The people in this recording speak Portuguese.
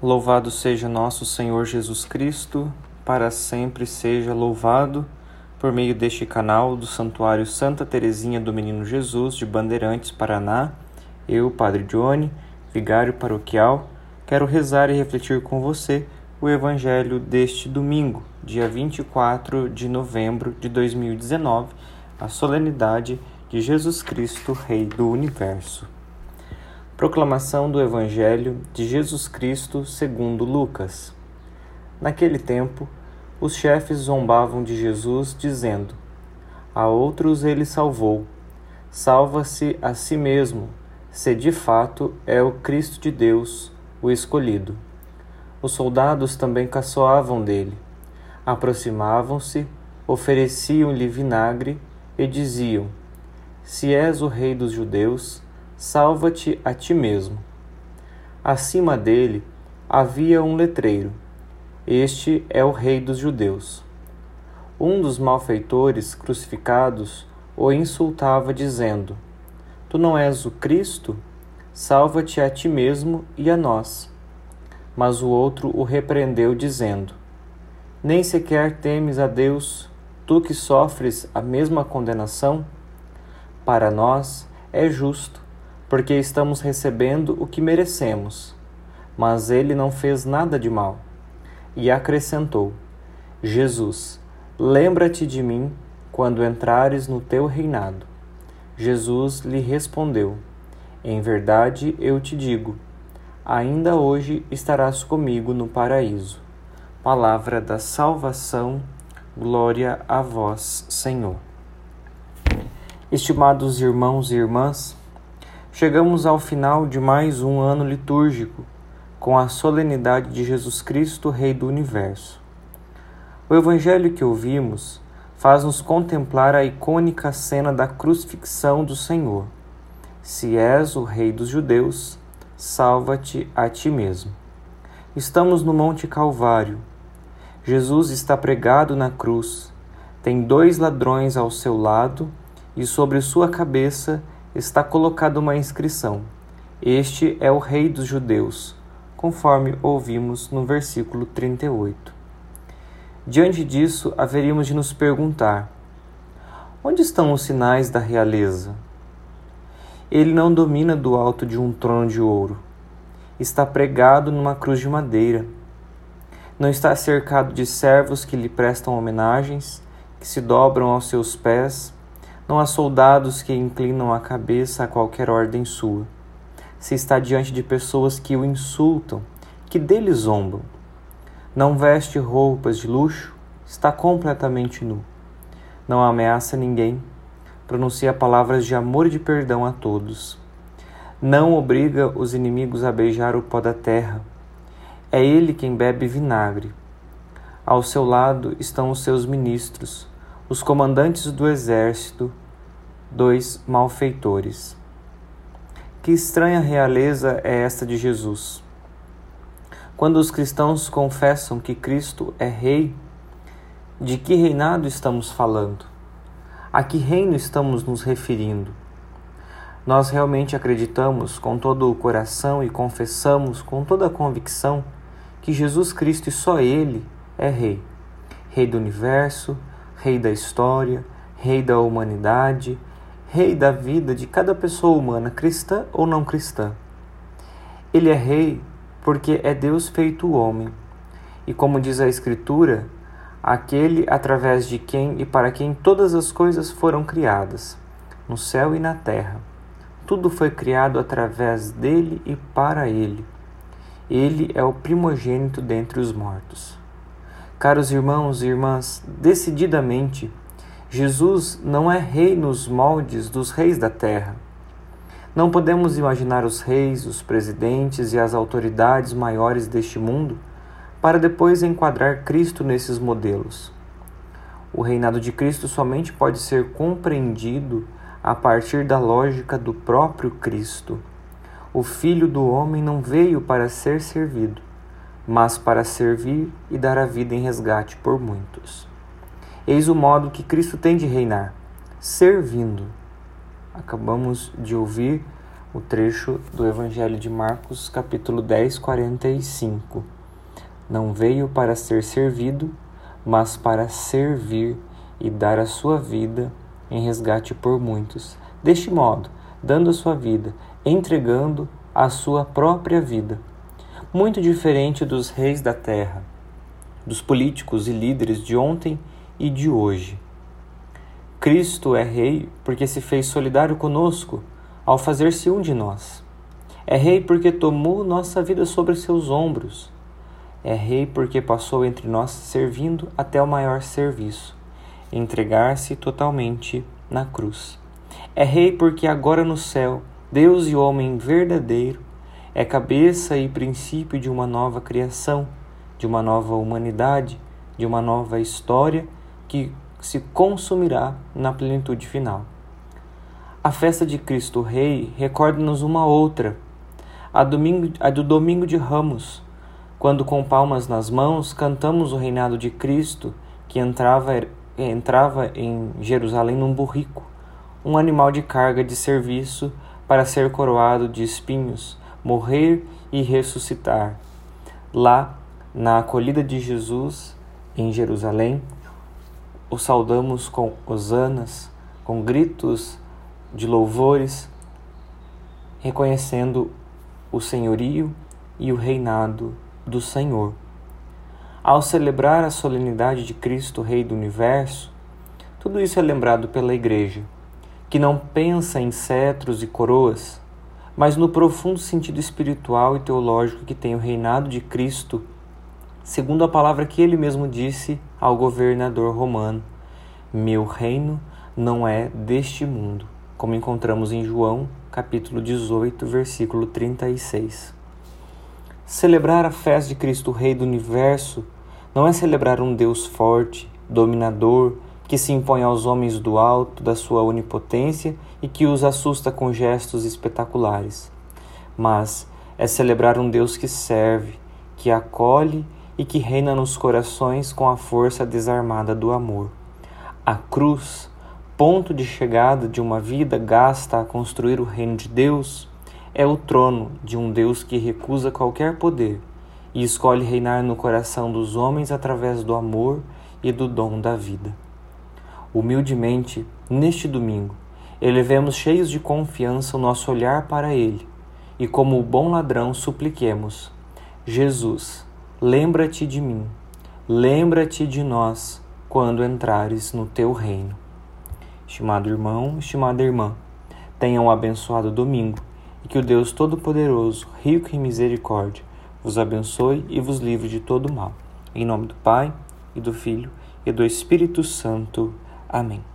Louvado seja nosso Senhor Jesus Cristo, para sempre seja louvado por meio deste canal do Santuário Santa Teresinha do Menino Jesus de Bandeirantes, Paraná. Eu, Padre Johnny, vigário paroquial, quero rezar e refletir com você o evangelho deste domingo, dia 24 de novembro de 2019, a solenidade de Jesus Cristo, Rei do Universo. Proclamação do Evangelho de Jesus Cristo segundo Lucas. Naquele tempo, os chefes zombavam de Jesus, dizendo: A outros ele salvou. Salva-se a si mesmo, se de fato é o Cristo de Deus, o escolhido. Os soldados também caçoavam dele. Aproximavam-se, ofereciam-lhe vinagre e diziam: Se és o rei dos judeus, Salva-te a ti mesmo. Acima dele havia um letreiro: Este é o Rei dos Judeus. Um dos malfeitores crucificados o insultava, dizendo: Tu não és o Cristo? Salva-te a ti mesmo e a nós. Mas o outro o repreendeu, dizendo: Nem sequer temes a Deus, tu que sofres a mesma condenação? Para nós é justo porque estamos recebendo o que merecemos. Mas ele não fez nada de mal. E acrescentou: Jesus, lembra-te de mim quando entrares no teu reinado. Jesus lhe respondeu: Em verdade eu te digo, ainda hoje estarás comigo no paraíso. Palavra da salvação, glória a vós, Senhor. Estimados irmãos e irmãs, Chegamos ao final de mais um ano litúrgico, com a solenidade de Jesus Cristo, Rei do Universo. O evangelho que ouvimos faz-nos contemplar a icônica cena da crucifixão do Senhor. Se és o Rei dos Judeus, salva-te a ti mesmo. Estamos no Monte Calvário. Jesus está pregado na cruz, tem dois ladrões ao seu lado e sobre sua cabeça está colocada uma inscrição: Este é o Rei dos Judeus, conforme ouvimos no versículo 38. Diante disso, haveríamos de nos perguntar: onde estão os sinais da realeza? Ele não domina do alto de um trono de ouro. Está pregado numa cruz de madeira. Não está cercado de servos que lhe prestam homenagens, que se dobram aos seus pés não há soldados que inclinam a cabeça a qualquer ordem sua. Se está diante de pessoas que o insultam, que dele zombam. Não veste roupas de luxo, está completamente nu. Não ameaça ninguém, pronuncia palavras de amor e de perdão a todos. Não obriga os inimigos a beijar o pó da terra. É ele quem bebe vinagre. Ao seu lado estão os seus ministros, os comandantes do exército, dois malfeitores. Que estranha realeza é esta de Jesus? Quando os cristãos confessam que Cristo é Rei, de que reinado estamos falando? A que reino estamos nos referindo? Nós realmente acreditamos com todo o coração e confessamos com toda a convicção que Jesus Cristo e só Ele é Rei. Rei do universo, Rei da história, Rei da humanidade, Rei da vida de cada pessoa humana, cristã ou não cristã. Ele é Rei porque é Deus feito homem. E como diz a Escritura, aquele através de quem e para quem todas as coisas foram criadas, no céu e na terra. Tudo foi criado através dele e para ele. Ele é o primogênito dentre os mortos. Caros irmãos e irmãs, decididamente, Jesus não é rei nos moldes dos reis da terra. Não podemos imaginar os reis, os presidentes e as autoridades maiores deste mundo para depois enquadrar Cristo nesses modelos. O reinado de Cristo somente pode ser compreendido a partir da lógica do próprio Cristo. O Filho do Homem não veio para ser servido, mas para servir e dar a vida em resgate por muitos. Eis o modo que Cristo tem de reinar, servindo. Acabamos de ouvir o trecho do Evangelho de Marcos, capítulo 10, 45. Não veio para ser servido, mas para servir e dar a sua vida em resgate por muitos. Deste modo, dando a sua vida, entregando a sua própria vida. Muito diferente dos reis da terra, dos políticos e líderes de ontem e de hoje. Cristo é Rei porque se fez solidário conosco ao fazer-se um de nós. É Rei porque tomou nossa vida sobre seus ombros. É Rei porque passou entre nós servindo até o maior serviço entregar-se totalmente na cruz. É Rei porque agora no céu, Deus e homem verdadeiro, é cabeça e princípio de uma nova criação, de uma nova humanidade, de uma nova história que se consumirá na plenitude final. A festa de Cristo Rei recorda-nos uma outra, a, domingo, a do Domingo de Ramos, quando com palmas nas mãos cantamos o reinado de Cristo que entrava, entrava em Jerusalém num burrico, um animal de carga de serviço para ser coroado de espinhos, morrer e ressuscitar. Lá, na acolhida de Jesus em Jerusalém, o saudamos com hosanas, com gritos de louvores, reconhecendo o senhorio e o reinado do Senhor. Ao celebrar a solenidade de Cristo, Rei do Universo, tudo isso é lembrado pela Igreja, que não pensa em cetros e coroas, mas no profundo sentido espiritual e teológico que tem o reinado de Cristo, segundo a palavra que ele mesmo disse ao governador romano: Meu reino não é deste mundo, como encontramos em João, capítulo 18, versículo 36. Celebrar a festa de Cristo, Rei do Universo, não é celebrar um Deus forte, dominador, que se impõe aos homens do alto da sua onipotência e que os assusta com gestos espetaculares, mas é celebrar um Deus que serve, que acolhe e que reina nos corações com a força desarmada do amor. A cruz, ponto de chegada de uma vida gasta a construir o reino de Deus, é o trono de um Deus que recusa qualquer poder e escolhe reinar no coração dos homens através do amor e do dom da vida. Humildemente, neste domingo, elevemos cheios de confiança o nosso olhar para Ele e, como o bom ladrão, supliquemos: Jesus, lembra-te de mim, lembra-te de nós quando entrares no teu reino. Estimado irmão, estimada irmã, tenham um abençoado domingo e que o Deus Todo-Poderoso, rico em misericórdia, vos abençoe e vos livre de todo mal. Em nome do Pai, e do Filho, e do Espírito Santo. Amém.